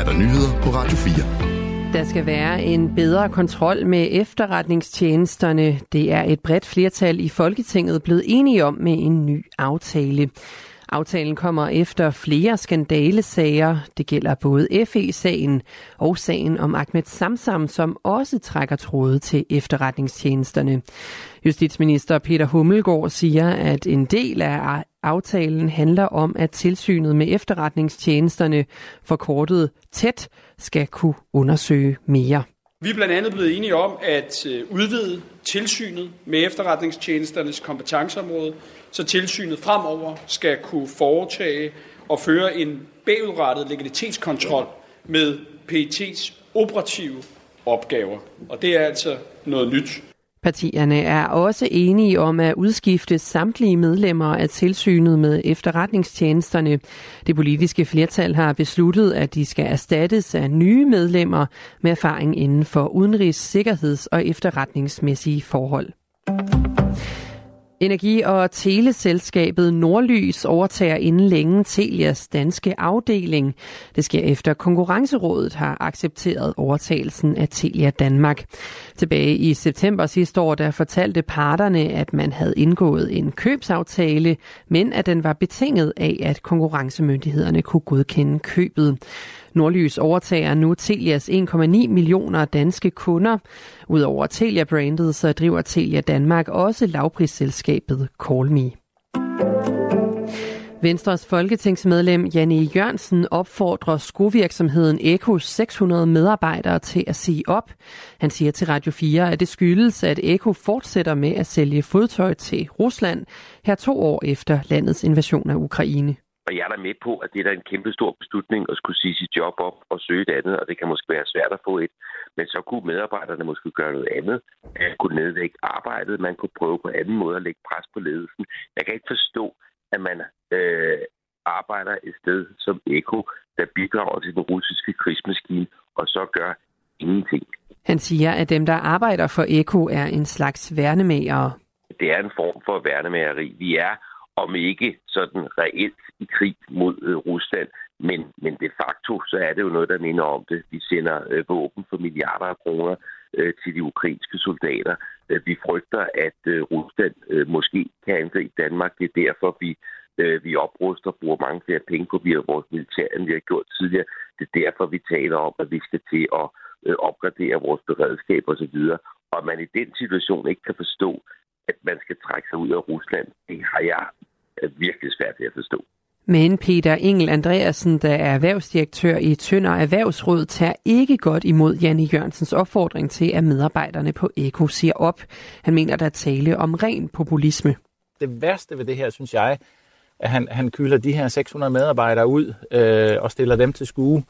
er der nyheder på Radio 4. Der skal være en bedre kontrol med efterretningstjenesterne. Det er et bredt flertal i Folketinget blevet enige om med en ny aftale. Aftalen kommer efter flere skandalesager. Det gælder både FE-sagen og sagen om Ahmed Samsam, som også trækker tråde til efterretningstjenesterne. Justitsminister Peter Hummelgaard siger, at en del af aftalen handler om, at tilsynet med efterretningstjenesterne forkortet tæt skal kunne undersøge mere. Vi er blandt andet blevet enige om at øh, udvide tilsynet med efterretningstjenesternes kompetenceområde, så tilsynet fremover skal kunne foretage og føre en bagudrettet legalitetskontrol med PET's operative opgaver. Og det er altså noget nyt. Partierne er også enige om at udskifte samtlige medlemmer af tilsynet med efterretningstjenesterne. Det politiske flertal har besluttet, at de skal erstattes af nye medlemmer med erfaring inden for udenrigs-, sikkerheds- og efterretningsmæssige forhold. Energi- og teleselskabet Nordlys overtager inden længe Telias danske afdeling. Det sker efter Konkurrencerådet har accepteret overtagelsen af Telia Danmark. Tilbage i september sidste år, der fortalte parterne, at man havde indgået en købsaftale, men at den var betinget af, at konkurrencemyndighederne kunne godkende købet. Nordlys overtager nu Telias 1,9 millioner danske kunder. Udover Telia-brandet, så driver Telia Danmark også lavprisselskabet CallMe. Venstres folketingsmedlem Janne Jørgensen opfordrer skovirksomheden Ekos 600 medarbejdere til at sige op. Han siger til Radio 4, at det skyldes, at Eko fortsætter med at sælge fodtøj til Rusland her to år efter landets invasion af Ukraine. Og jeg er da med på, at det er da en kæmpe stor beslutning at skulle sige sit job op og søge et andet, og det kan måske være svært at få et. Men så kunne medarbejderne måske gøre noget andet. Man kunne nedlægge arbejdet, man kunne prøve på anden måde at lægge pres på ledelsen. Jeg kan ikke forstå, at man øh, arbejder et sted som Eko, der bidrager til den russiske krigsmaskine, og så gør ingenting. Han siger, at dem, der arbejder for Eko, er en slags værnemager. Det er en form for værnemageri. Vi er om ikke sådan reelt i krig mod øh, Rusland, men, men de facto så er det jo noget, der minder om det. Vi sender øh, våben for milliarder af kroner øh, til de ukrainske soldater. Øh, vi frygter, at øh, Rusland øh, måske kan angribe Danmark. Det er derfor, vi øh, vi opruster og bruger mange flere penge på via vores militær, end vi har gjort tidligere. Det er derfor, vi taler om, at vi skal til at øh, opgradere vores beredskab osv. Og man i den situation ikke kan forstå, at man skal trække sig ud af Rusland, det har jeg virkelig svært ved at forstå. Men Peter Engel Andreasen, der er erhvervsdirektør i Tønder Erhvervsråd, tager ikke godt imod Janne Jørgensens opfordring til, at medarbejderne på Eko siger op. Han mener, der er tale om ren populisme. Det værste ved det her, synes jeg, at han, han kylder de her 600 medarbejdere ud øh, og stiller dem til skue.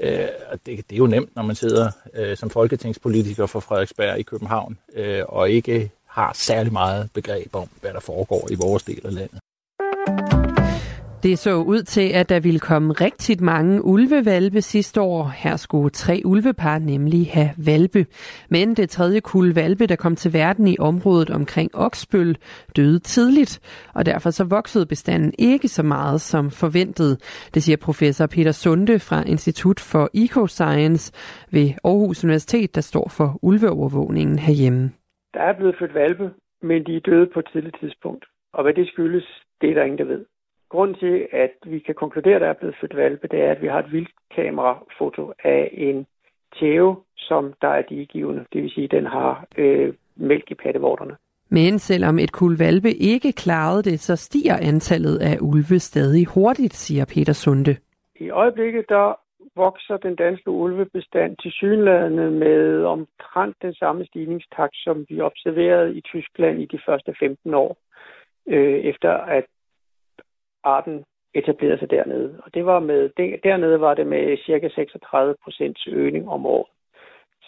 Øh, det, det er jo nemt, når man sidder øh, som folketingspolitiker for Frederiksberg i København øh, og ikke har særlig meget begreb om, hvad der foregår i vores del af landet. Det så ud til, at der ville komme rigtig mange ulvevalpe sidste år. Her skulle tre ulvepar nemlig have valpe. Men det tredje kul valpe, der kom til verden i området omkring Oksbøl, døde tidligt, og derfor så voksede bestanden ikke så meget som forventet. Det siger professor Peter Sunde fra Institut for Ecoscience ved Aarhus Universitet, der står for ulveovervågningen herhjemme. Der er blevet født valpe, men de er døde på et tidligt tidspunkt. Og hvad det skyldes, det er der ingen, der ved. Grunden til, at vi kan konkludere, at der er blevet født valpe, det er, at vi har et vildkamerafoto af en tæve, som der er digivende. Det vil sige, at den har øh, mælk i pattevorterne. Men selvom et kul valpe ikke klarede det, så stiger antallet af ulve stadig hurtigt, siger Peter Sunde. I øjeblikket der vokser den danske ulvebestand til synlædende med omtrent den samme stigningstakt, som vi observerede i Tyskland i de første 15 år, øh, efter at arten etablerede sig dernede. Og det var med, dernede var det med cirka 36 procents øgning om året.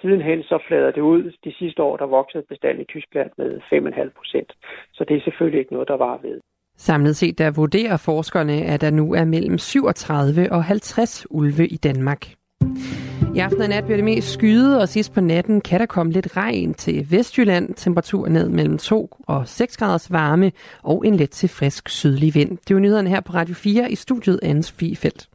Sidenhen så flader det ud. De sidste år, der voksede bestanden i Tyskland med 5,5 procent. Så det er selvfølgelig ikke noget, der var ved. Samlet set der vurderer forskerne, at der nu er mellem 37 og 50 ulve i Danmark. I aften og nat bliver det mest skyde, og sidst på natten kan der komme lidt regn til Vestjylland. Temperatur ned mellem 2 og 6 graders varme og en let til frisk sydlig vind. Det var nyhederne her på Radio 4 i studiet Anne Fiefeldt.